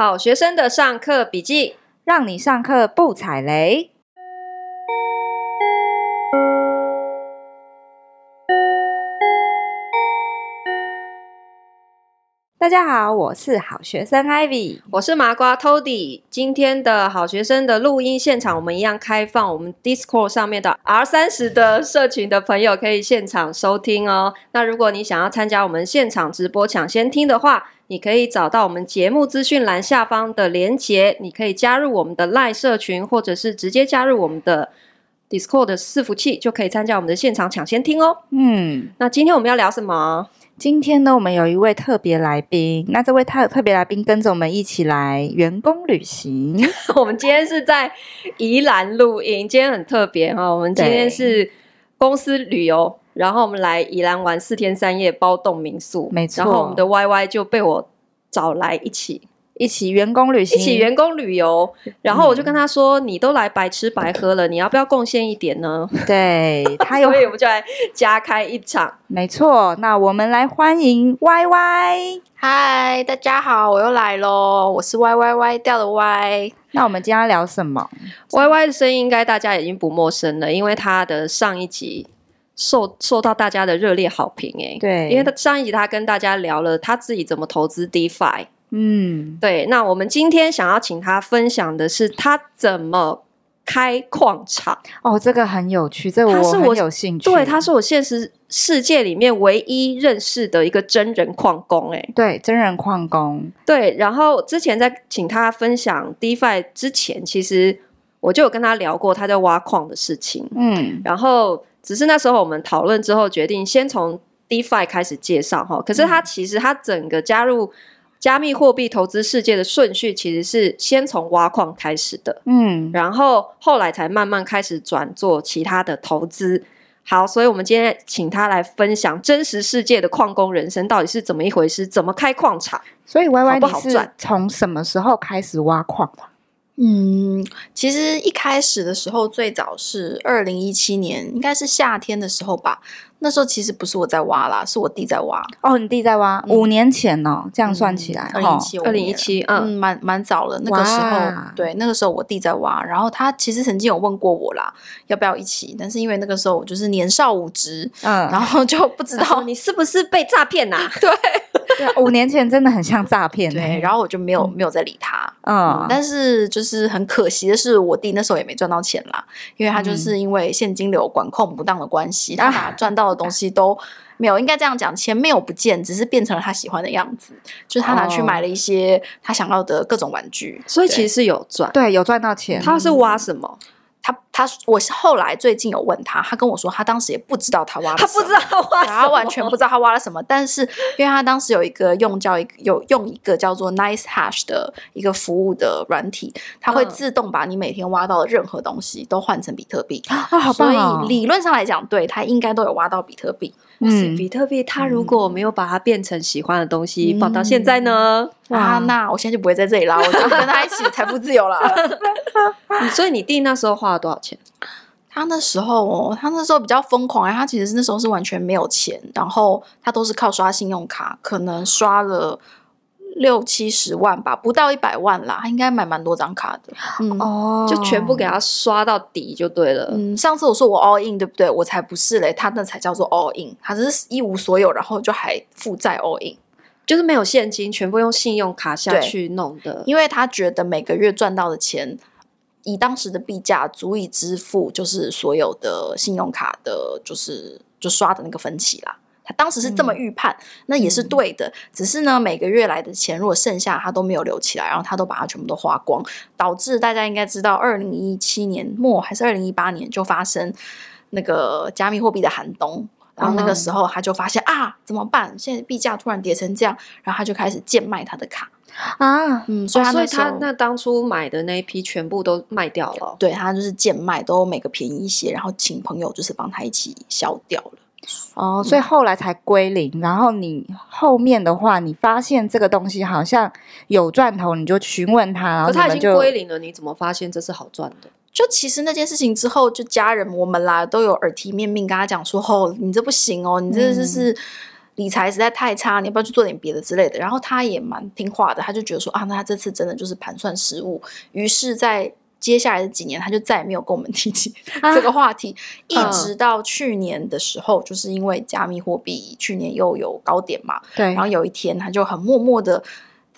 好学生的上课笔记，让你上课不踩雷。大家好，我是好学生 Ivy，我是麻瓜 Toddy。今天的好学生的录音现场，我们一样开放，我们 Discord 上面的 R 三十的社群的朋友可以现场收听哦。那如果你想要参加我们现场直播抢先听的话，你可以找到我们节目资讯栏下方的连结，你可以加入我们的 Line 社群，或者是直接加入我们的 Discord 的伺服器，就可以参加我们的现场抢先听哦。嗯，那今天我们要聊什么？今天呢，我们有一位特别来宾。那这位特特别来宾跟着我们一起来员工旅行。我们今天是在宜兰录音，今天很特别哈。我们今天是公司旅游，然后我们来宜兰玩四天三夜，包栋民宿。没错，然后我们的 Y Y 就被我找来一起。一起员工旅行，一起员工旅游，然后我就跟他说：“嗯、你都来白吃白喝了，你要不要贡献一点呢？”对，他有，所以我们就来加开一场。没错，那我们来欢迎 Y Y。嗨，大家好，我又来喽，我是 Y Y Y 掉的 Y。那我们今天要聊什么？Y Y 的声音应该大家已经不陌生了，因为他的上一集受受到大家的热烈好评。哎，对，因为他上一集他跟大家聊了他自己怎么投资 DeFi。嗯，对，那我们今天想要请他分享的是他怎么开矿场哦，这个很有趣，这个我很有兴趣。对，他是我现实世界里面唯一认识的一个真人矿工，哎，对，真人矿工。对，然后之前在请他分享 DeFi 之前，其实我就有跟他聊过他在挖矿的事情，嗯，然后只是那时候我们讨论之后决定先从 DeFi 开始介绍哈，可是他其实他整个加入。加密货币投资世界的顺序其实是先从挖矿开始的，嗯，然后后来才慢慢开始转做其他的投资。好，所以我们今天请他来分享真实世界的矿工人生到底是怎么一回事，怎么开矿场。所以 Y Y 好不好赚？你是从什么时候开始挖矿的？嗯，其实一开始的时候，最早是二零一七年，应该是夏天的时候吧。那时候其实不是我在挖啦，是我弟在挖。哦，你弟在挖，嗯、五年前哦，这样算起来，二零一七，二零一七，嗯，蛮蛮早了。那个时候，对，那个时候我弟在挖，然后他其实曾经有问过我啦，要不要一起？但是因为那个时候我就是年少无知，嗯，然后就不知道你是不是被诈骗呐？对。对，五年前真的很像诈骗。对，然后我就没有、嗯、没有再理他。嗯，但是就是很可惜的是，我弟那时候也没赚到钱啦，因为他就是因为现金流管控不当的关系，嗯、他把赚到的东西都没有。应该这样讲，钱没有不见，只是变成了他喜欢的样子。就是他拿去买了一些他想要的各种玩具，所以其实是有赚，对，有赚到钱。他是挖什么？他他，我后来最近有问他，他跟我说，他当时也不知道他挖了什么，他不知道他挖什么，他完全不知道他挖了什么。但是，因为他当时有一个用叫一个有用一个叫做 Nice Hash 的一个服务的软体，它会自动把你每天挖到的任何东西都换成比特币。啊，好棒哦！所以理论上来讲，对，他应该都有挖到比特币。嗯，比特币，他如果没有把它变成喜欢的东西，放到现在呢？哇，那我现在就不会在这里啦，我就跟他一起财富自由了。所以你弟那时候花了多少钱？他那时候哦，他那时候比较疯狂哎，他其实那时候是完全没有钱，然后他都是靠刷信用卡，可能刷了。六七十万吧，不到一百万啦，他应该买蛮多张卡的。嗯、哦，就全部给他刷到底就对了。嗯，上次我说我 all in 对不对？我才不是嘞，他那才叫做 all in，他只是一无所有，然后就还负债 all in，就是没有现金，全部用信用卡下去弄的。因为他觉得每个月赚到的钱，以当时的币价足以支付，就是所有的信用卡的，就是就刷的那个分期啦。他当时是这么预判，嗯、那也是对的。只是呢，每个月来的钱，如果剩下他都没有留起来，然后他都把它全部都花光，导致大家应该知道，二零一七年末还是二零一八年就发生那个加密货币的寒冬。然后那个时候他就发现、嗯、啊，怎么办？现在币价突然跌成这样，然后他就开始贱卖他的卡啊。嗯，所以他那、哦、所以他那当初买的那一批全部都卖掉了。对，他就是贱卖，都每个便宜一些，然后请朋友就是帮他一起消掉了。哦，所以后来才归零。然后你后面的话，你发现这个东西好像有赚头，你就询问他，然后他已经归零了，你怎么发现这是好赚的？就其实那件事情之后，就家人我们啦都有耳提面命跟他讲说：“哦，你这不行哦，你这是是。嗯”理财实在太差，你要不要去做点别的之类的？然后他也蛮听话的，他就觉得说啊，那他这次真的就是盘算失误，于是，在接下来的几年，他就再也没有跟我们提起这个话题，啊、一直到去年的时候，就是因为加密货币去年又有高点嘛，对，然后有一天他就很默默的。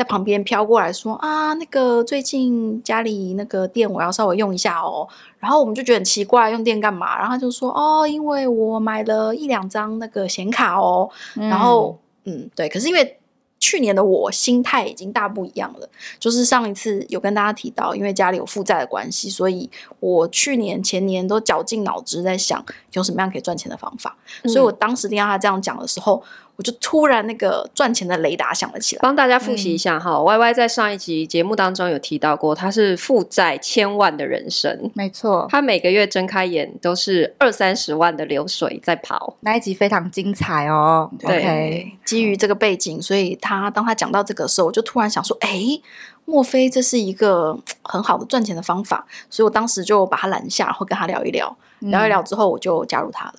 在旁边飘过来说啊，那个最近家里那个电我要稍微用一下哦，然后我们就觉得很奇怪，用电干嘛？然后他就说哦，因为我买了一两张那个显卡哦，嗯、然后嗯，对，可是因为。去年的我心态已经大不一样了，就是上一次有跟大家提到，因为家里有负债的关系，所以我去年前年都绞尽脑汁在想有什么样可以赚钱的方法。嗯、所以我当时听到他这样讲的时候，我就突然那个赚钱的雷达响了起来。帮大家复习一下哈、嗯、，Y Y 在上一集节目当中有提到过，他是负债千万的人生，没错，他每个月睁开眼都是二三十万的流水在跑。那一集非常精彩哦。对基于这个背景，所以他。当他讲到这个时候，我就突然想说：“哎，莫非这是一个很好的赚钱的方法？”所以我当时就把他拦下，然后跟他聊一聊，嗯、聊一聊之后，我就加入他了。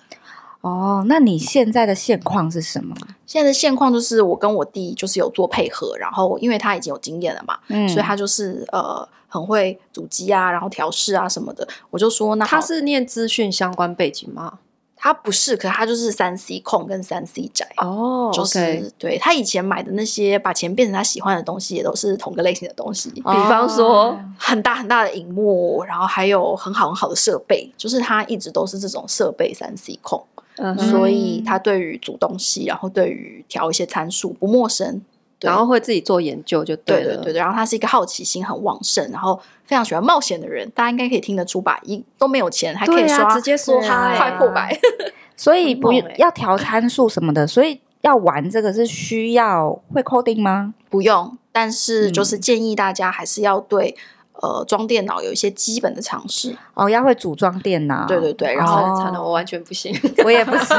哦，那你现在的现况是什么？现在的现况就是我跟我弟就是有做配合，然后因为他已经有经验了嘛，嗯、所以他就是呃很会组机啊，然后调试啊什么的。我就说，那他是念资讯相关背景吗？他不是，可是他就是三 C 控跟三 C 宅哦，oh. 就是对他以前买的那些，把钱变成他喜欢的东西，也都是同个类型的东西。Oh. 比方说很大很大的荧幕，然后还有很好很好的设备，就是他一直都是这种设备三 C 控，uh. 所以他对于煮东西，然后对于调一些参数不陌生。然后会自己做研究，就对了。对对然后他是一个好奇心很旺盛，然后非常喜欢冒险的人。大家应该可以听得出吧？一都没有钱，还可以刷，啊、直接说他，快破百。所以不要调参数什么的，所以要玩这个是需要会 coding 吗？不用，但是就是建议大家还是要对、嗯、呃装电脑有一些基本的常识哦，要会组装电脑。对对对，然后、哦、我完全不行，我也不行，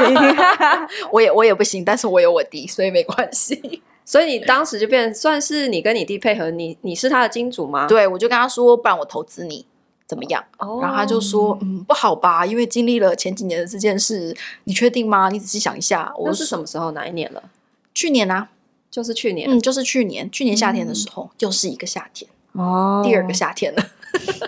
我也我也不行，但是我有我弟，所以没关系。所以你当时就变算是你跟你弟配合，你你是他的金主吗？对，我就跟他说，不然我投资你怎么样？哦、然后他就说，嗯，不好吧，因为经历了前几年的这件事，你确定吗？你仔细想一下，我是什么时候？哪一年了？去年啊，就是去年，嗯，就是去年，去年夏天的时候，又、嗯、是一个夏天哦，第二个夏天了。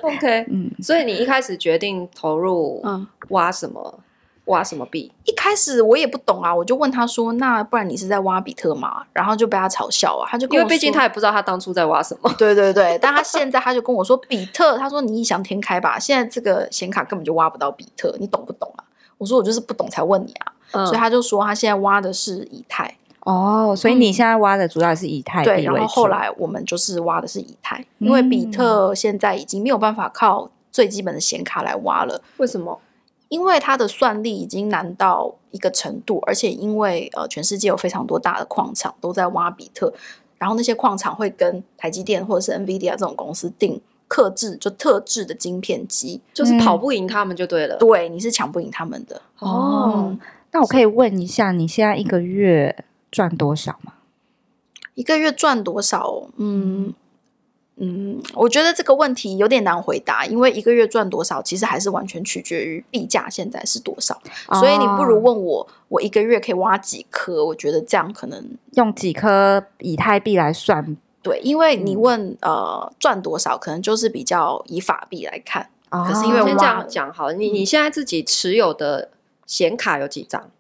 OK，嗯，所以你一开始决定投入，嗯，挖什么？挖什么币？一开始我也不懂啊，我就问他说：“那不然你是在挖比特吗？”然后就被他嘲笑啊，他就跟我因为毕竟他也不知道他当初在挖什么。对对对，但他现在他就跟我说比特，他说你异想天开吧，现在这个显卡根本就挖不到比特，你懂不懂啊？我说我就是不懂才问你啊，嗯、所以他就说他现在挖的是以太。哦，所以你现在挖的主要是以太币、嗯、对，然后后来我们就是挖的是以太，因为比特现在已经没有办法靠最基本的显卡来挖了。为什么？因为它的算力已经难到一个程度，而且因为呃，全世界有非常多大的矿场都在挖比特，然后那些矿场会跟台积电或者是 NVIDIA 这种公司订克制就特制的晶片机，就是跑不赢他们就对了。对，你是抢不赢他们的。哦，那我可以问一下，你现在一个月赚多少吗？一个月赚多少？嗯。嗯，我觉得这个问题有点难回答，因为一个月赚多少，其实还是完全取决于币价现在是多少。哦、所以你不如问我，我一个月可以挖几颗？我觉得这样可能用几颗以太币来算。对，因为你问、嗯、呃赚多少，可能就是比较以法币来看。哦、可是因为我先这样讲好，你你现在自己持有的显卡有几张？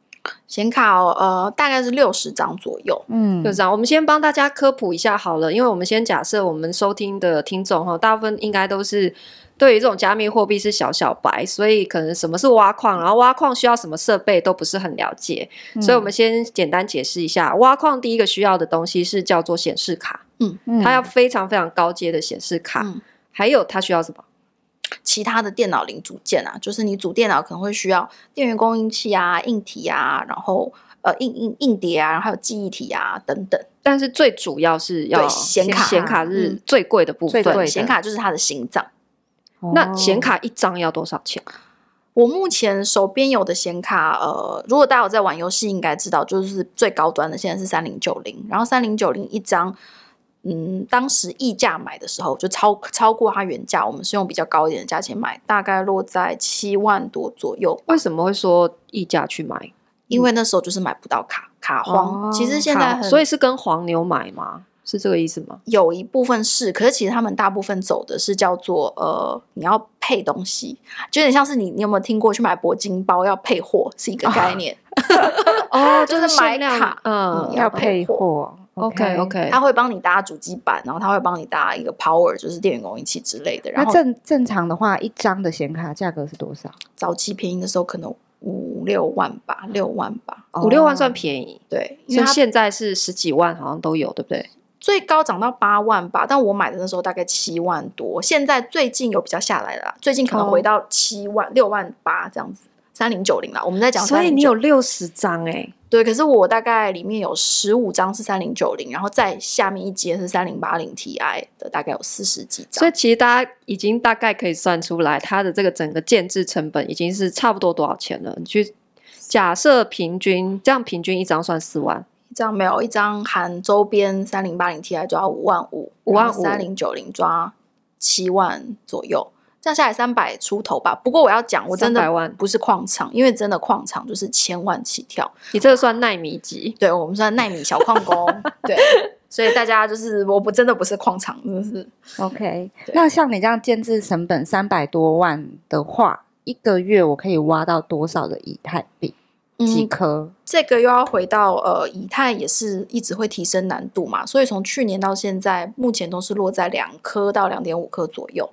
显卡哦，呃，大概是六十张左右。嗯，六十张。我们先帮大家科普一下好了，因为我们先假设我们收听的听众哈，大部分应该都是对于这种加密货币是小小白，所以可能什么是挖矿，然后挖矿需要什么设备都不是很了解。嗯、所以我们先简单解释一下，挖矿第一个需要的东西是叫做显示卡。嗯，它要非常非常高阶的显示卡。嗯、还有它需要什么？其他的电脑零组件啊，就是你组电脑可能会需要电源供应器啊、硬体啊，然后呃硬硬硬碟啊，然后还有记忆体啊等等。但是最主要是要显卡，显卡是最贵的部分，显、嗯、卡就是它的心脏。那显卡一张要多少钱？我目前手边有的显卡，呃，如果大家有在玩游戏，应该知道，就是最高端的现在是三零九零，然后三零九零一张。嗯，当时溢价买的时候就超超过它原价，我们是用比较高一点的价钱买，大概落在七万多左右。为什么会说溢价去买？因为那时候就是买不到卡，卡荒。哦、其实现在很，所以是跟黄牛买吗？是这个意思吗？有一部分是，可是其实他们大部分走的是叫做呃，你要配东西，就有点像是你，你有没有听过去买铂金包要配货是一个概念？哦，就是买卡，嗯，要配货。OK OK，他会帮你搭主机板，然后他会帮你搭一个 Power，就是电源供应器之类的。然后正正常的话，一张的显卡价格是多少？早期便宜的时候可能五六万吧，六万吧，五六万算便宜。对，因为现在是十几万，好像都有，对不对？最高涨到八万吧，但我买的那时候大概七万多，现在最近有比较下来了，最近可能回到七万六、哦、万八这样子，三零九零啦。我们在讲，所以你有六十张哎，对，可是我大概里面有十五张是三零九零，然后再下面一阶是三零八零 Ti 的，大概有四十几张。所以其实大家已经大概可以算出来，它的这个整个建制成本已经是差不多多少钱了？你去假设平均这样，平均一张算四万。一张没有，一张含周边三零八零 Ti 抓五万五，五万五，三零九零抓七万左右，这样下来三百出头吧。不过我要讲，我真的不是矿场，因为真的矿场就是千万起跳。你这个算奈米级？对，我们算奈米小矿工。对，所以大家就是我不真的不是矿场，真的是 OK。那像你这样建置成本三百多万的话，一个月我可以挖到多少的以太币？几颗、嗯？这个又要回到呃，以太也是一直会提升难度嘛，所以从去年到现在，目前都是落在两颗到两点五颗左右。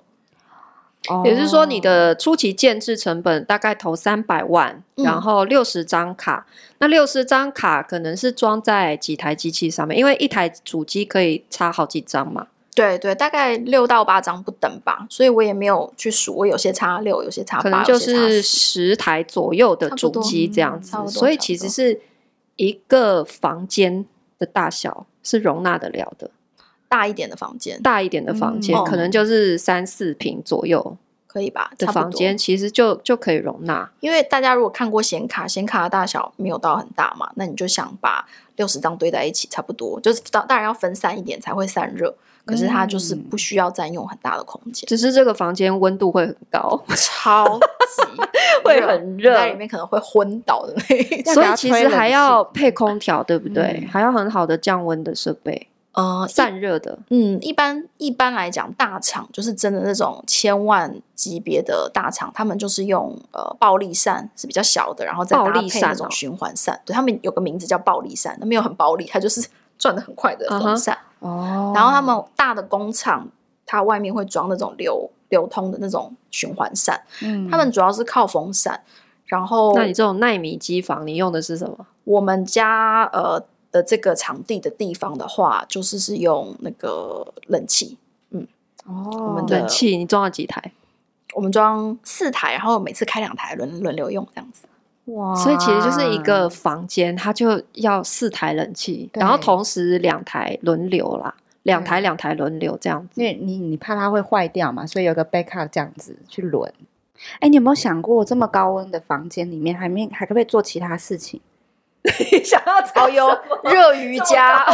哦，也就是说，你的初期建制成本大概投三百万，嗯、然后六十张卡，那六十张卡可能是装在几台机器上面？因为一台主机可以插好几张嘛。对对，大概六到八张不等吧，所以我也没有去数。我有些插六，有些插八，可能就是十台左右的主机这样子。所以其实是一个房间的大小是容纳得了的，大一点的房间，大一点的房间、嗯、可能就是三四平左右，可以吧？的房间其实就就可以容纳。因为大家如果看过显卡，显卡的大小没有到很大嘛，那你就想把六十张堆在一起，差不多就是当当然要分散一点才会散热。可是它就是不需要占用很大的空间，只是这个房间温度会很高，超级会很热，在里面可能会昏倒的那一种。所以其实还要配空调，对不对？嗯、还要很好的降温的设备，呃，散热的。嗯，一般一般来讲，大厂就是真的那种千万级别的大厂，他们就是用呃暴力扇是比较小的，然后再搭配那种循环扇。对，他们有个名字叫暴力扇，那没有很暴力，它就是 转的很快的风扇。Uh. 哦，然后他们大的工厂，它外面会装那种流流通的那种循环扇，嗯，他们主要是靠风扇。然后，那你这种纳米机房，你用的是什么？我们家呃的这个场地的地方的话，就是是用那个冷气，嗯，哦，我们的冷气你装了几台？我们装四台，然后每次开两台轮轮流用这样子。哇，所以其实就是一个房间，它就要四台冷气，然后同时两台轮流啦，两台两台轮流这样子。因为你你怕它会坏掉嘛，所以有个 backup 这样子去轮。哎，你有没有想过，这么高温的房间里面，还没还可不可以做其他事情？想要超有热瑜伽，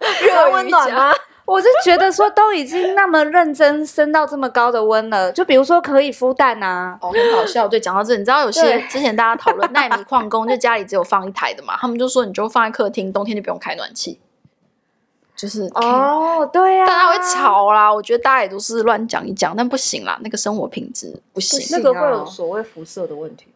对，热温暖吗？我就觉得说，都已经那么认真升到这么高的温了，就比如说可以孵蛋啊，哦，很好笑。对，讲到这，你知道有些之前大家讨论奈米矿工，就家里只有放一台的嘛，他们就说你就放在客厅，冬天就不用开暖气，就是哦，对呀，大家会吵啦。我觉得大家也都是乱讲一讲，但不行啦，那个生活品质不行，那个会有所谓辐射的问题。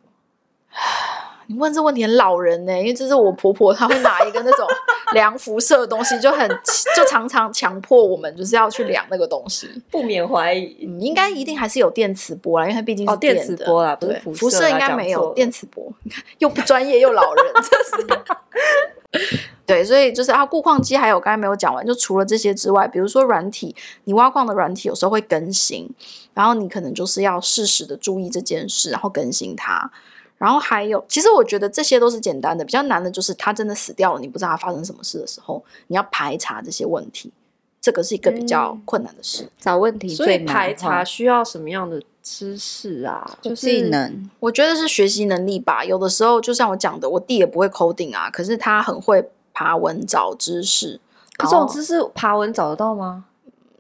你问这问题很老人呢、欸，因为这是我婆婆，她会拿一个那种 量辐射的东西，就很 就常常强迫我们就是要去量那个东西，不免怀。疑，嗯，应该一定还是有电磁波啦，因为它毕竟是电，哦、电磁波啦，不是辐射，辐射应该没有电磁波，又不专业又老人，这是。对，所以就是啊，固矿机还有刚才没有讲完，就除了这些之外，比如说软体，你挖矿的软体有时候会更新，然后你可能就是要适时的注意这件事，然后更新它。然后还有，其实我觉得这些都是简单的，比较难的就是他真的死掉了，你不知道他发生什么事的时候，你要排查这些问题，这个是一个比较困难的事。嗯、找问题，所以排查需要什么样的知识啊？就是技能，我觉得是学习能力吧。有的时候就像我讲的，我弟也不会 coding 啊，可是他很会爬文找知识。可这种知识爬文找得到吗？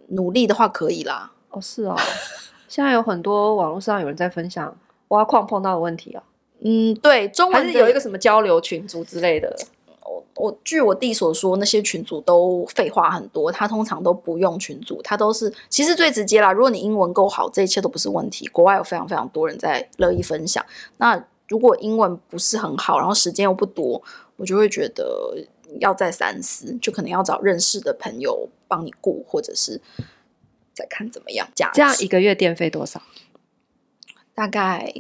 努力的话可以啦。哦，是哦。现在有很多网络上有人在分享挖矿碰到的问题啊。嗯，对，中文还是有一个什么交流群组之类的。我我据我弟所说，那些群组都废话很多，他通常都不用群组，他都是其实最直接啦。如果你英文够好，这一切都不是问题。国外有非常非常多人在乐意分享。那如果英文不是很好，然后时间又不多，我就会觉得要再三思，就可能要找认识的朋友帮你顾，或者是再看怎么样这样一个月电费多少？大概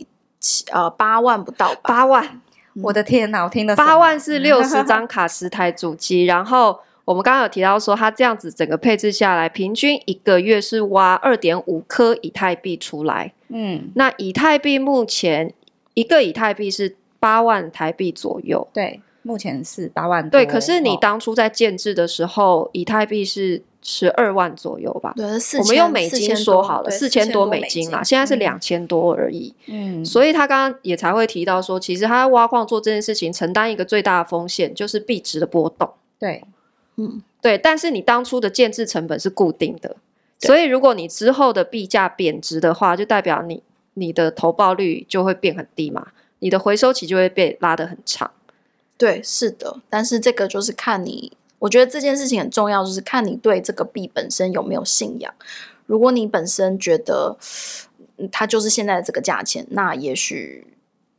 七呃八万不到吧，八万。我的天哪！我听的八万是 六十张卡，十台主机，然后我们刚刚有提到说，它这样子整个配置下来，平均一个月是挖二点五颗以太币出来。嗯，那以太币目前一个以太币是八万台币左右。对，目前是八万多。对，可是你当初在建制的时候，哦、以太币是十二万左右吧？对，我们用美金说好了，四千多美金啦，现在是两千多而已。嗯，所以他刚刚也才会提到说，其实他挖矿做这件事情，承担一个最大的风险就是币值的波动。对，嗯，对。但是你当初的建制成本是固定的，所以如果你之后的币价贬值的话，就代表你你的投报率就会变很低嘛，你的回收期就会被拉得很长。对，是的。但是这个就是看你。我觉得这件事情很重要，就是看你对这个币本身有没有信仰。如果你本身觉得它就是现在的这个价钱，那也许。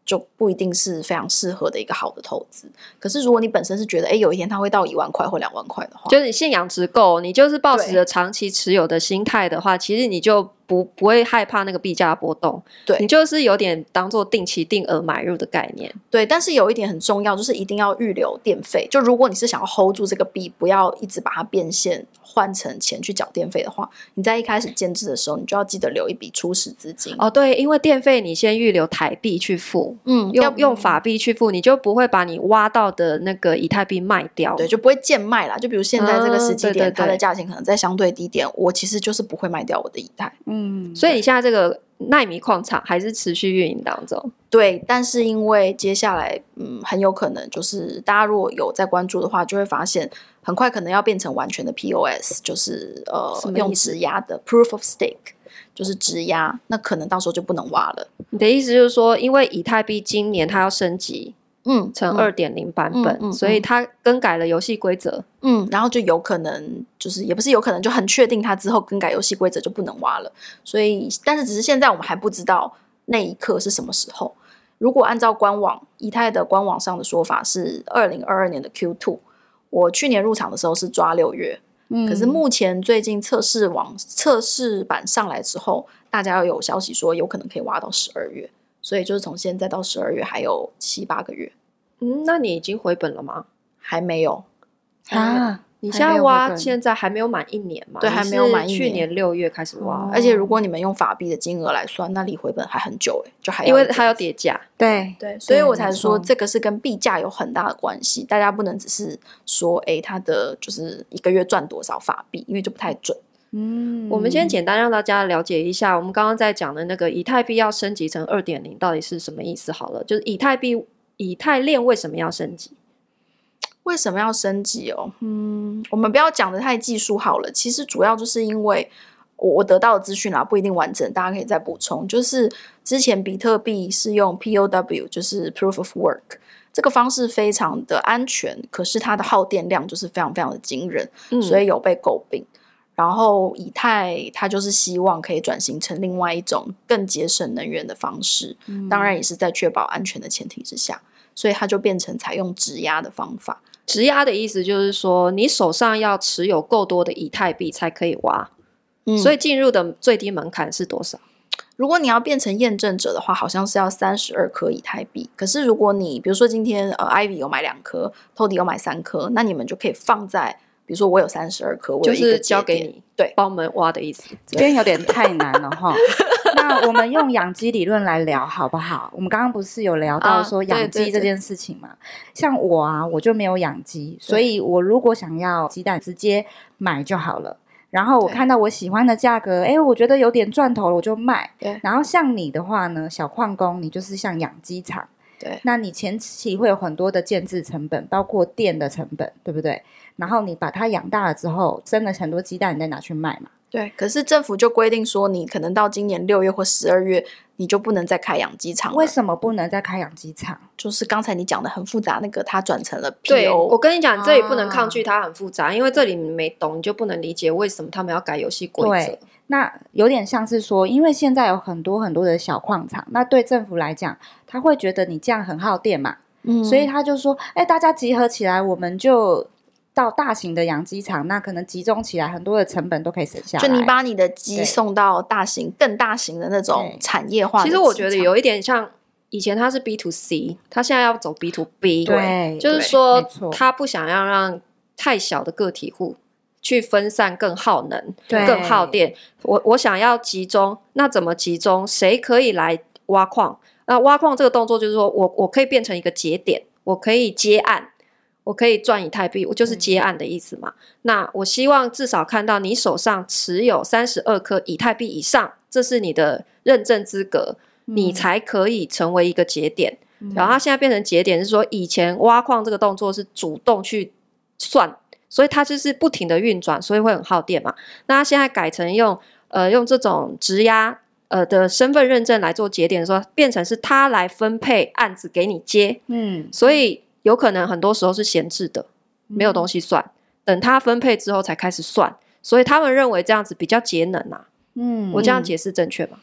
就不一定是非常适合的一个好的投资。可是，如果你本身是觉得，哎，有一天它会到一万块或两万块的话，就是你信仰值够，你就是抱持着长期持有的心态的话，其实你就不不会害怕那个币价波动。对，你就是有点当做定期定额买入的概念。对，但是有一点很重要，就是一定要预留电费。就如果你是想要 hold 住这个币，不要一直把它变现。换成钱去缴电费的话，你在一开始建制的时候，你就要记得留一笔初始资金哦。对，因为电费你先预留台币去付，嗯，用用法币去付，你就不会把你挖到的那个以太币卖掉，对，就不会贱卖啦。就比如现在这个时机点，嗯、它的价钱可能在相对低点，我其实就是不会卖掉我的以太。嗯，所以你现在这个奈米矿场还是持续运营当中。对，但是因为接下来，嗯，很有可能就是大家如果有在关注的话，就会发现。很快可能要变成完全的 POS，就是呃用质押的 Proof of Stake，就是质押，那可能到时候就不能挖了。你的意思就是说，因为以太币今年它要升级，嗯，成二点零版本，嗯嗯嗯、所以它更改了游戏规则，嗯，然后就有可能就是也不是有可能，就很确定它之后更改游戏规则就不能挖了。所以，但是只是现在我们还不知道那一刻是什么时候。如果按照官网以太的官网上的说法是二零二二年的 Q two。我去年入场的时候是抓六月，嗯，可是目前最近测试网测试版上来之后，大家要有消息说有可能可以挖到十二月，所以就是从现在到十二月还有七八个月。嗯，那你已经回本了吗？还没有啊。你现在挖，现在还没有满一年嘛？对，还没有满一年。去年六月开始挖，哦，而且如果你们用法币的金额来算，那离回本还很久哎，就还因为它要叠价。对对，所以我才说这个是跟币价有很大的关系。大家不能只是说，哎，它的就是一个月赚多少法币，因为就不太准。嗯，我们先简单让大家了解一下，我们刚刚在讲的那个以太币要升级成二点零，到底是什么意思？好了，就是以太币、以太链为什么要升级？为什么要升级哦？嗯，我们不要讲的太技术好了。其实主要就是因为我我得到的资讯啊，不一定完整，大家可以再补充。就是之前比特币是用 POW，就是 Proof of Work 这个方式非常的安全，可是它的耗电量就是非常非常的惊人，所以有被诟病。嗯、然后以太它就是希望可以转型成另外一种更节省能源的方式，嗯、当然也是在确保安全的前提之下，所以它就变成采用质押的方法。质押的意思就是说，你手上要持有够多的以太币才可以挖，嗯，所以进入的最低门槛是多少？如果你要变成验证者的话，好像是要三十二颗以太币。可是如果你比如说今天呃，Ivy 有买两颗，Tody 有买三颗，那你们就可以放在。比如说我有三十二颗，我就是交给你，对，帮我们挖的意思。这边有点太难了哈。那我们用养鸡理论来聊好不好？我们刚刚不是有聊到说养鸡这件事情嘛？像我啊，我就没有养鸡，所以我如果想要鸡蛋，直接买就好了。然后我看到我喜欢的价格，哎，我觉得有点赚头了，我就卖。对。然后像你的话呢，小矿工，你就是像养鸡场。对，那你前期会有很多的建制成本，包括电的成本，对不对？然后你把它养大了之后，生了很多鸡蛋，你再拿去卖嘛。对，可是政府就规定说，你可能到今年六月或十二月，你就不能再开养鸡场。为什么不能再开养鸡场？就是刚才你讲的很复杂，那个它转成了 PO。对，我跟你讲，你这里不能抗拒它很复杂，啊、因为这里你没懂，你就不能理解为什么他们要改游戏规则。对，那有点像是说，因为现在有很多很多的小矿场，那对政府来讲，他会觉得你这样很耗电嘛，嗯，所以他就说，哎，大家集合起来，我们就。到大型的养鸡场，那可能集中起来，很多的成本都可以省下来。就你把你的鸡送到大型、更大型的那种产业化。其实我觉得有一点像以前它是 B to C，它现在要走 B to B。对，就是说他不想要让太小的个体户去分散更耗能、更耗电。我我想要集中，那怎么集中？谁可以来挖矿？那挖矿这个动作就是说我我可以变成一个节点，我可以接案。我可以赚以太币，我就是接案的意思嘛。嗯、那我希望至少看到你手上持有三十二颗以太币以上，这是你的认证资格，嗯、你才可以成为一个节点。嗯、然后它现在变成节点，是说以前挖矿这个动作是主动去算，所以它就是不停的运转，所以会很耗电嘛。那它现在改成用呃用这种质押呃的身份认证来做节点的时候，变成是他来分配案子给你接，嗯，所以。有可能很多时候是闲置的，没有东西算，嗯、等它分配之后才开始算，所以他们认为这样子比较节能啊。嗯，我这样解释正确吗？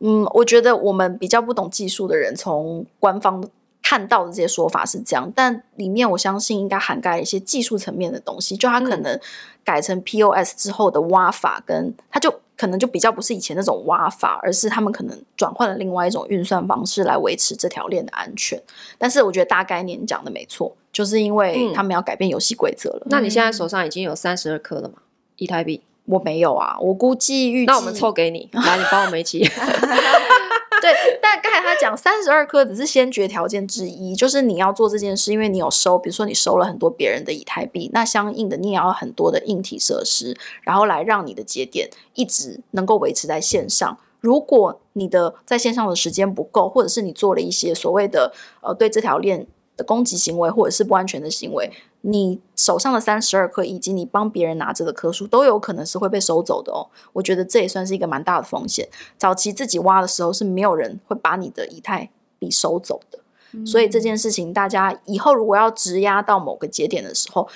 嗯，我觉得我们比较不懂技术的人，从官方看到的这些说法是这样，但里面我相信应该涵盖一些技术层面的东西，就它可能改成 POS 之后的挖法，跟它就。可能就比较不是以前那种挖法，而是他们可能转换了另外一种运算方式来维持这条链的安全。但是我觉得大概念讲的没错，就是因为他们要改变游戏规则了。嗯。那你现在手上已经有三十二颗了吗？以太币？我没有啊，我估计预计。那我们凑给你，来，你帮我们一起。对，但刚才他讲三十二颗只是先决条件之一，就是你要做这件事，因为你有收，比如说你收了很多别人的以太币，那相应的你也要很多的硬体设施，然后来让你的节点一直能够维持在线上。如果你的在线上的时间不够，或者是你做了一些所谓的呃对这条链的攻击行为，或者是不安全的行为。你手上的三十二颗，以及你帮别人拿着的颗数，都有可能是会被收走的哦。我觉得这也算是一个蛮大的风险。早期自己挖的时候，是没有人会把你的以太币收走的。所以这件事情，大家以后如果要质押到某个节点的时候，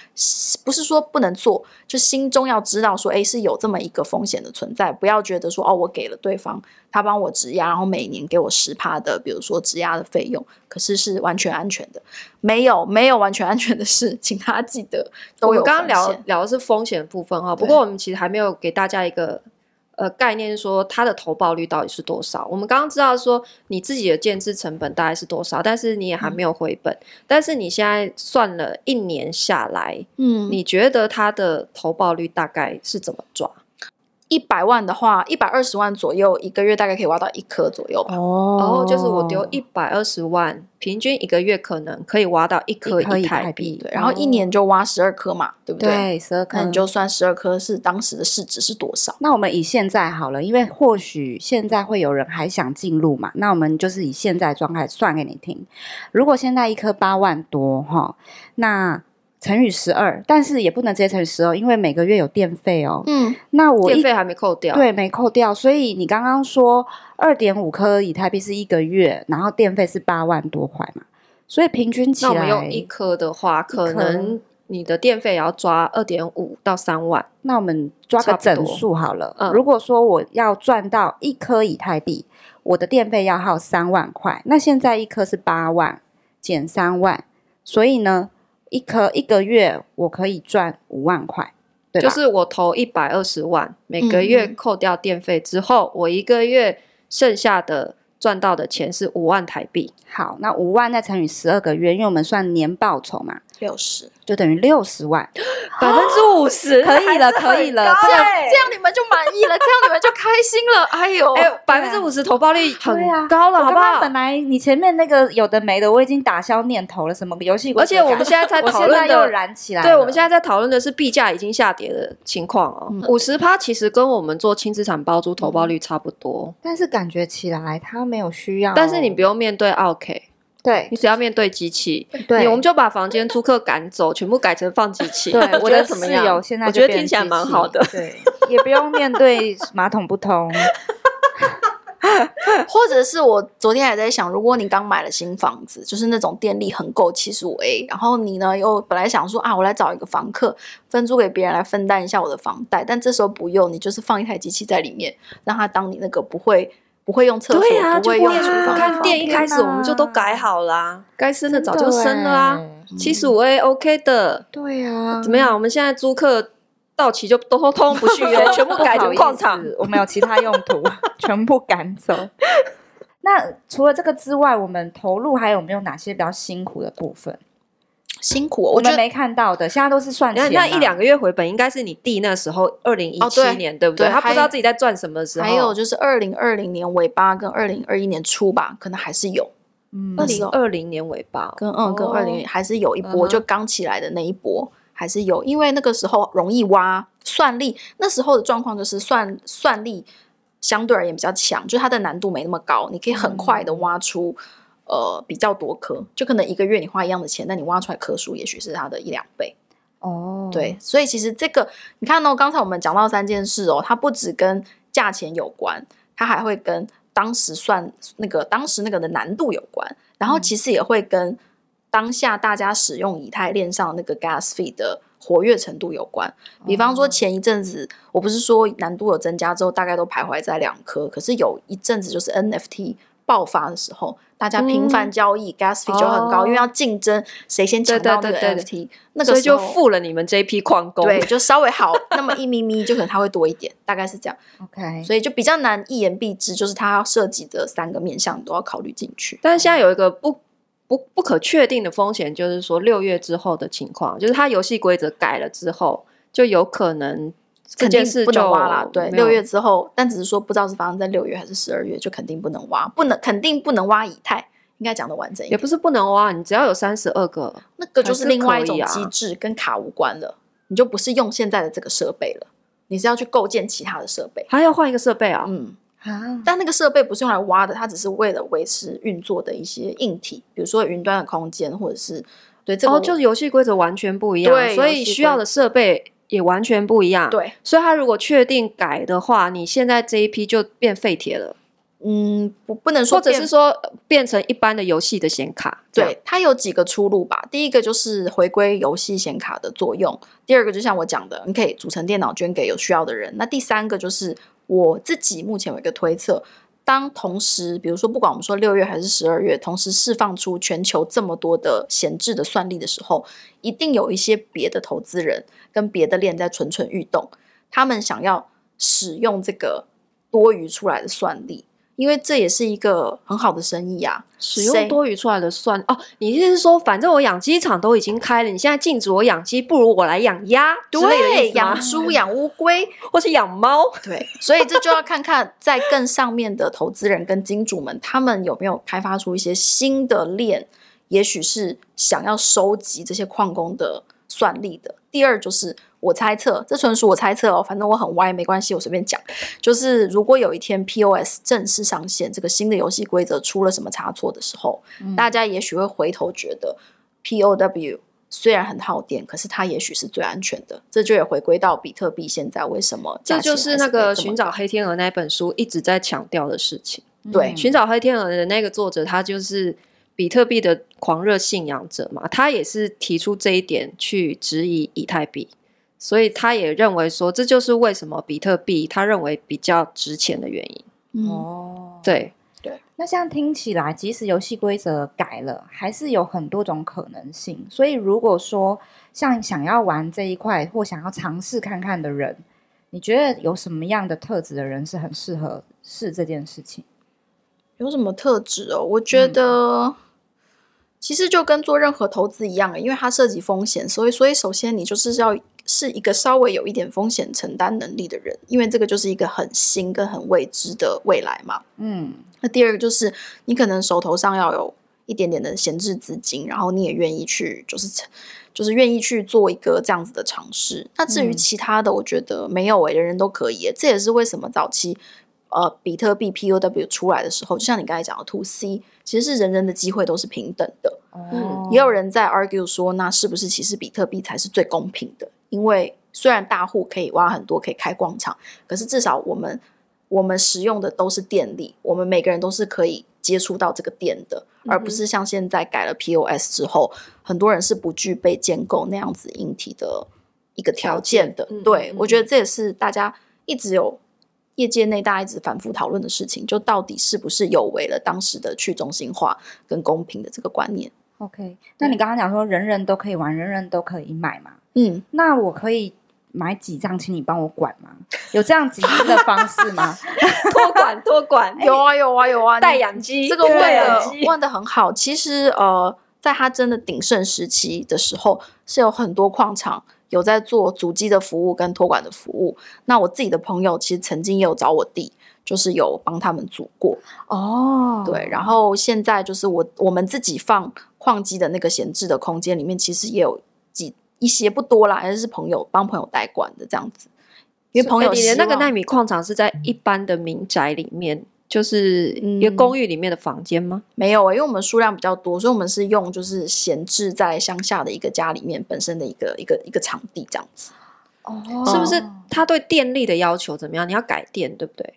不是说不能做，就心中要知道说，哎，是有这么一个风险的存在，不要觉得说，哦，我给了对方，他帮我质押，然后每年给我十趴的，比如说质押的费用，可是是完全安全的，没有，没有完全安全的事，请大家记得都有。我们刚刚聊聊的是风险部分哈，不过我们其实还没有给大家一个。呃，概念说它的投报率到底是多少？我们刚刚知道说你自己的建制成本大概是多少，但是你也还没有回本。嗯、但是你现在算了一年下来，嗯，你觉得它的投报率大概是怎么抓？一百万的话，一百二十万左右，一个月大概可以挖到一颗左右吧。哦，就是我丢一百二十万，平均一个月可能可以挖到一颗一台币。对，然后一年就挖十二颗嘛，对不对？对，十二颗。那你就算十二颗是当时的市值是多少？那我们以现在好了，因为或许现在会有人还想进入嘛，那我们就是以现在状态算给你听。如果现在一颗八万多哈，那。乘以十二，但是也不能直接乘以十二，因为每个月有电费哦。嗯，那我电费还没扣掉，对，没扣掉。所以你刚刚说二点五颗以太币是一个月，然后电费是八万多块嘛，所以平均起来，那我们用一颗的话，可能你的电费也要抓二点五到三万。那我们抓个整数好了。嗯，如果说我要赚到一颗以太币，我的电费要耗三万块。那现在一颗是八万减三万，所以呢？一颗一个月我可以赚五万块，对，就是我投一百二十万，每个月扣掉电费之后，嗯、我一个月剩下的赚到的钱是五万台币。好，那五万再乘以十二个月，因为我们算年报酬嘛，六十。就等于六十万，百分之五十，可以了，可以了，这样这样你们就满意了，这样你们就开心了。哎呦，哎，百分之五十投报率很高了，好不好？本来你前面那个有的没的，我已经打消念头了，什么游戏？而且我们现在在讨论的又燃起来，对，我们现在在讨论的是币价已经下跌的情况哦。五十趴其实跟我们做轻资产包租投报率差不多，但是感觉起来它没有需要，但是你不用面对奥客。对，你只要面对机器，对，我们就把房间租客赶走，全部改成放机器。对，我觉得怎么样？现在我觉得听起来蛮好的。对，也不用面对马桶不通。或者是我昨天还在想，如果你刚买了新房子，就是那种电力很够七十五 A，然后你呢又本来想说啊，我来找一个房客分租给别人来分担一下我的房贷，但这时候不用，你就是放一台机器在里面，让它当你那个不会不会用厕所，不会用厨房。看店一开始我们就都改好啦，该生的早就生了啊，七十五 A OK 的。对啊，怎么样？我们现在租客。到期就都通通不续约，全部改成矿场。我们有其他用途，全部赶走。那除了这个之外，我们投入还有没有哪些比较辛苦的部分？辛苦，我们没看到的，现在都是算钱。那一两个月回本，应该是你弟那时候二零一七年，对不对？他不知道自己在赚什么的时候。还有就是二零二零年尾巴跟二零二一年初吧，可能还是有。嗯，二零二零年尾巴跟嗯跟二零还是有一波，就刚起来的那一波。还是有，因为那个时候容易挖算力，那时候的状况就是算算力相对而言比较强，就是它的难度没那么高，你可以很快的挖出、嗯、呃比较多颗，就可能一个月你花一样的钱，但你挖出来颗数也许是它的一两倍。哦，对，所以其实这个你看哦，刚才我们讲到三件事哦，它不只跟价钱有关，它还会跟当时算那个当时那个的难度有关，然后其实也会跟。当下大家使用以太链上那个 gas fee 的活跃程度有关，比方说前一阵子，我不是说难度有增加之后，大概都徘徊在两颗，可是有一阵子就是 NFT 爆发的时候，大家频繁交易、嗯、gas fee 就很高，哦、因为要竞争谁先抢到那个 NFT，那个时候就付了你们这一批矿工，对，就稍微好 那么一咪咪，就可能它会多一点，大概是这样。OK，所以就比较难一言蔽之，就是它要涉及的三个面向都要考虑进去。但是现在有一个不。不不可确定的风险就是说，六月之后的情况，就是它游戏规则改了之后，就有可能这件事就不能挖了。对，六月之后，但只是说不知道是发生在六月还是十二月，就肯定不能挖，不能肯定不能挖以太，应该讲的完整一点。也不是不能挖，你只要有三十二个，那个就是另外一种机制，跟卡无关了，你就不是用现在的这个设备了，你是要去构建其他的设备，还要换一个设备啊？嗯啊。但那个设备不是用来挖的，它只是为了维持运作的一些硬体，比如说云端的空间，或者是对这个，哦，就是游戏规则完全不一样，对，所以需要的设备也完全不一样。对，所以他如果确定改的话，你现在这一批就变废铁了。嗯，不，不能说，或者是说变成一般的游戏的显卡。对，它有几个出路吧。第一个就是回归游戏显卡的作用，第二个就像我讲的，你可以组成电脑捐给有需要的人。那第三个就是。我自己目前有一个推测，当同时，比如说不管我们说六月还是十二月，同时释放出全球这么多的闲置的算力的时候，一定有一些别的投资人跟别的链在蠢蠢欲动，他们想要使用这个多余出来的算力。因为这也是一个很好的生意啊！使用多余出来的算哦，你意思是说，反正我养鸡场都已经开了，你现在禁止我养鸡，不如我来养鸭，对，养猪、养乌龟，或是养猫，对。所以这就要看看在更上面的投资人跟金主们，他们有没有开发出一些新的链，也许是想要收集这些矿工的算力的。第二就是。我猜测，这纯属我猜测哦，反正我很歪，没关系，我随便讲。就是如果有一天 POS 正式上线，这个新的游戏规则出了什么差错的时候，嗯、大家也许会回头觉得 POW 虽然很耗电，可是它也许是最安全的。这就也回归到比特币现在为什么？这就是那个寻找黑天鹅那本书一直在强调的事情。对，寻找黑天鹅的那个作者，他就是比特币的狂热信仰者嘛，他也是提出这一点去质疑以太币。所以他也认为说，这就是为什么比特币他认为比较值钱的原因。哦，对对。那这样听起来，即使游戏规则改了，还是有很多种可能性。所以如果说像想要玩这一块或想要尝试看看的人，你觉得有什么样的特质的人是很适合试这件事情？有什么特质哦？我觉得。嗯其实就跟做任何投资一样，因为它涉及风险，所以所以首先你就是要是一个稍微有一点风险承担能力的人，因为这个就是一个很新跟很未知的未来嘛。嗯，那第二个就是你可能手头上要有一点点的闲置资金，然后你也愿意去，就是就是愿意去做一个这样子的尝试。那至于其他的，我觉得没有诶、欸，人人都可以。这也是为什么早期。呃，比特币 POW 出来的时候，就像你刚才讲的 To C，其实是人人的机会都是平等的。嗯，也有人在 argue 说，那是不是其实比特币才是最公平的？因为虽然大户可以挖很多，可以开矿场，可是至少我们我们使用的都是电力，我们每个人都是可以接触到这个电的，嗯、而不是像现在改了 POS 之后，很多人是不具备建构那样子硬体的一个条件的。件对、嗯、我觉得这也是大家一直有业界内大家一直反复讨论的事情，就到底是不是有违了当时的去中心化跟公平的这个观念。OK，那你刚刚讲说人人都可以玩，人人都可以买嘛？嗯，那我可以买几张，请你帮我管吗？有这样集资的方式吗？托 管托管，有啊有啊有啊，代养机这个问的问的很好。其实呃，在它真的鼎盛时期的时候，是有很多矿场有在做主机的服务跟托管的服务。那我自己的朋友其实曾经也有找我弟。就是有帮他们组过哦，对，然后现在就是我我们自己放矿机的那个闲置的空间里面，其实也有几一些不多啦，还是朋友帮朋友代管的这样子。因为朋友，你的那个纳米矿场是在一般的民宅里面，就是一个公寓里面的房间吗？嗯、没有、欸，因为我们数量比较多，所以我们是用就是闲置在乡下的一个家里面本身的一个一个一个场地这样子。哦，是不是？他对电力的要求怎么样？你要改电，对不对？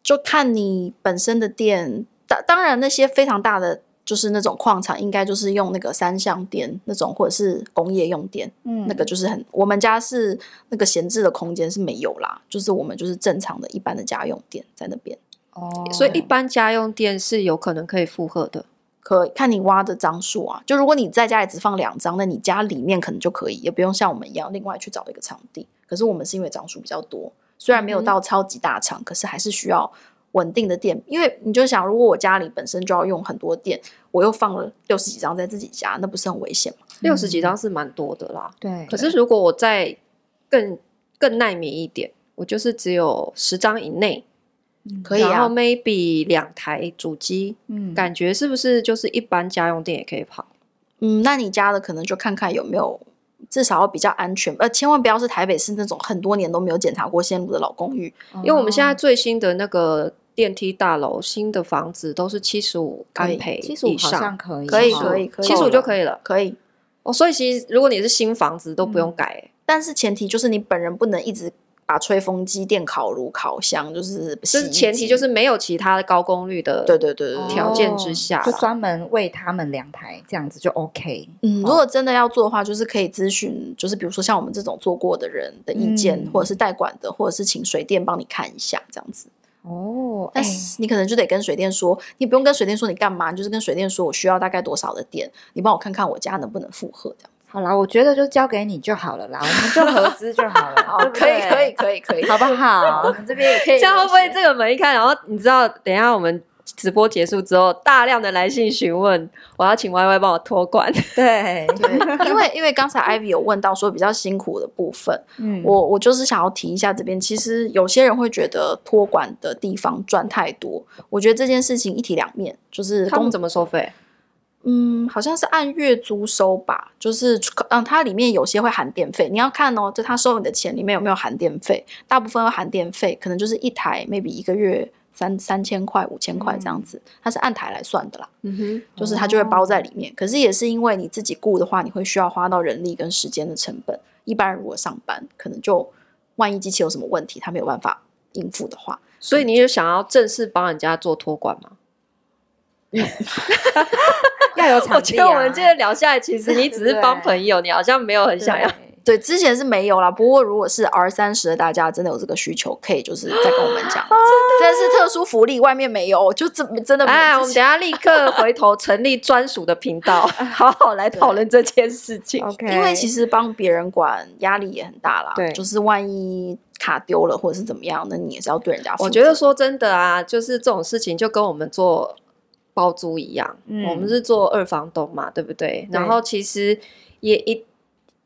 就看你本身的电，当当然那些非常大的就是那种矿场，应该就是用那个三相电那种，或者是工业用电，嗯，那个就是很。我们家是那个闲置的空间是没有啦，就是我们就是正常的一般的家用电在那边。哦，所以一般家用电是有可能可以负荷的，可以看你挖的张数啊。就如果你在家里只放两张，那你家里面可能就可以，也不用像我们一样另外去找一个场地。可是我们是因为张数比较多。虽然没有到超级大厂，嗯、可是还是需要稳定的电。因为你就想，如果我家里本身就要用很多电，我又放了六十几张在自己家，那不是很危险吗？六十几张是蛮多的啦。对。可是如果我再更更耐米一点，我就是只有十张以内，嗯、可以啊。然后 maybe 两台主机，嗯，感觉是不是就是一般家用电也可以跑？嗯，那你家的可能就看看有没有。至少要比较安全，呃，千万不要是台北市那种很多年都没有检查过线路的老公寓，因为我们现在最新的那个电梯大楼，新的房子都是七十五安培以上，七十五好像可以，可以，可以，七十五就可以了，可以。哦，所以其实如果你是新房子都不用改，嗯，但是前提就是你本人不能一直。把吹风机、电烤炉、烤箱，就是是前提，就是没有其他的高功率的，对对对条件之下，就专门为他们两台这样子就 OK。嗯，如果真的要做的话，就是可以咨询，就是比如说像我们这种做过的人的意见，嗯、或者是代管的，或者是请水电帮你看一下这样子。哦，但是你可能就得跟水电说，你不用跟水电说你干嘛，你就是跟水电说我需要大概多少的电，你帮我看看我家能不能负荷这样。好啦，我觉得就交给你就好了啦，我们就合资就好了，哦，可以，可以，可以，可以，好不好？我们这边也可以。这样会不会这个门一开，然后你知道，等一下我们直播结束之后，大量的来信询问，我要请 Y Y 帮我托管。对，对，因为因为刚才 Ivy 有问到说比较辛苦的部分，嗯，我我就是想要提一下这边，其实有些人会觉得托管的地方赚太多，我觉得这件事情一体两面，就是他们怎么收费？嗯，好像是按月租收吧，就是嗯，它里面有些会含电费，你要看哦，就他收你的钱里面有没有含电费，大部分会含电费，可能就是一台 maybe 一个月三三千块、五千块这样子，它是按台来算的啦。嗯哼，就是它就会包在里面，哦、可是也是因为你自己雇的话，你会需要花到人力跟时间的成本。一般人如果上班，可能就万一机器有什么问题，他没有办法应付的话，所以你就想要正式帮人家做托管吗？要有场地啊！我觉得我们今天聊下来，其实你只是帮朋友，你好像没有很想要。对，之前是没有啦。不过如果是 R 三十的大家真的有这个需求，可以就是再跟我们讲。这是特殊福利，外面没有，就真真的。哎，我们等下立刻回头成立专属的频道，好好来讨论这件事情。OK，因为其实帮别人管压力也很大啦。对，就是万一卡丢了或者是怎么样，那你也是要对人家负责。我觉得说真的啊，就是这种事情就跟我们做。包租一样，嗯、我们是做二房东嘛，对不对？对，然后其实也一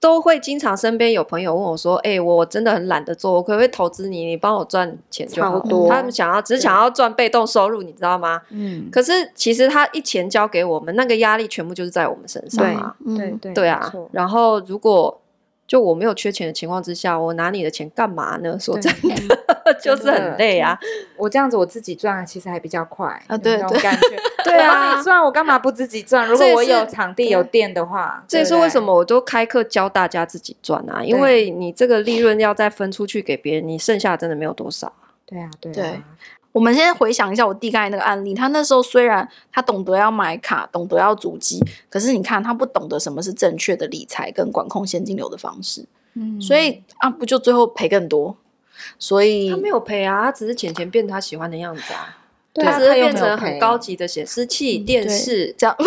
都会经常身边有朋友问我说：“哎、欸，我真的很懒得做，我可不可以投资你？你帮我赚钱就好。多”他们想要只想要赚被动收入，你知道吗？嗯。可是其实他一钱交给我们，那个压力全部就是在我们身上啊。对对对，对啊。然后如果就我没有缺钱的情况之下，我拿你的钱干嘛呢？说真的，对 就是很累啊。我这样子我自己赚，其实还比较快对，感觉 对啊。虽然我干嘛不自己赚？如果我有场地有电的话，这也是为什么我都开课教大家自己赚啊。因为你这个利润要再分出去给别人，你剩下真的没有多少。对啊，对啊。对，我们先回想一下我弟刚才那个案例，他那时候虽然他懂得要买卡，懂得要主机，可是你看他不懂得什么是正确的理财跟管控现金流的方式，嗯，所以啊，不就最后赔更多？所以他没有赔啊，他只是钱钱变他喜欢的样子啊。对它只是变成很高级的显示器、电视、这样音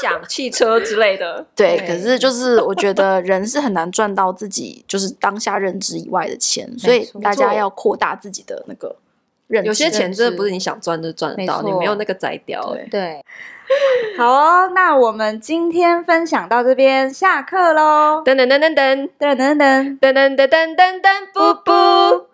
响、汽车之类的。对，可是就是我觉得人是很难赚到自己就是当下认知以外的钱，所以大家要扩大自己的那个认知。有些钱真的不是你想赚就赚得到，你没有那个宰掉。对，对，好哦，那我们今天分享到这边，下课喽！噔噔噔噔噔噔噔噔噔噔噔噔噔噔，布布。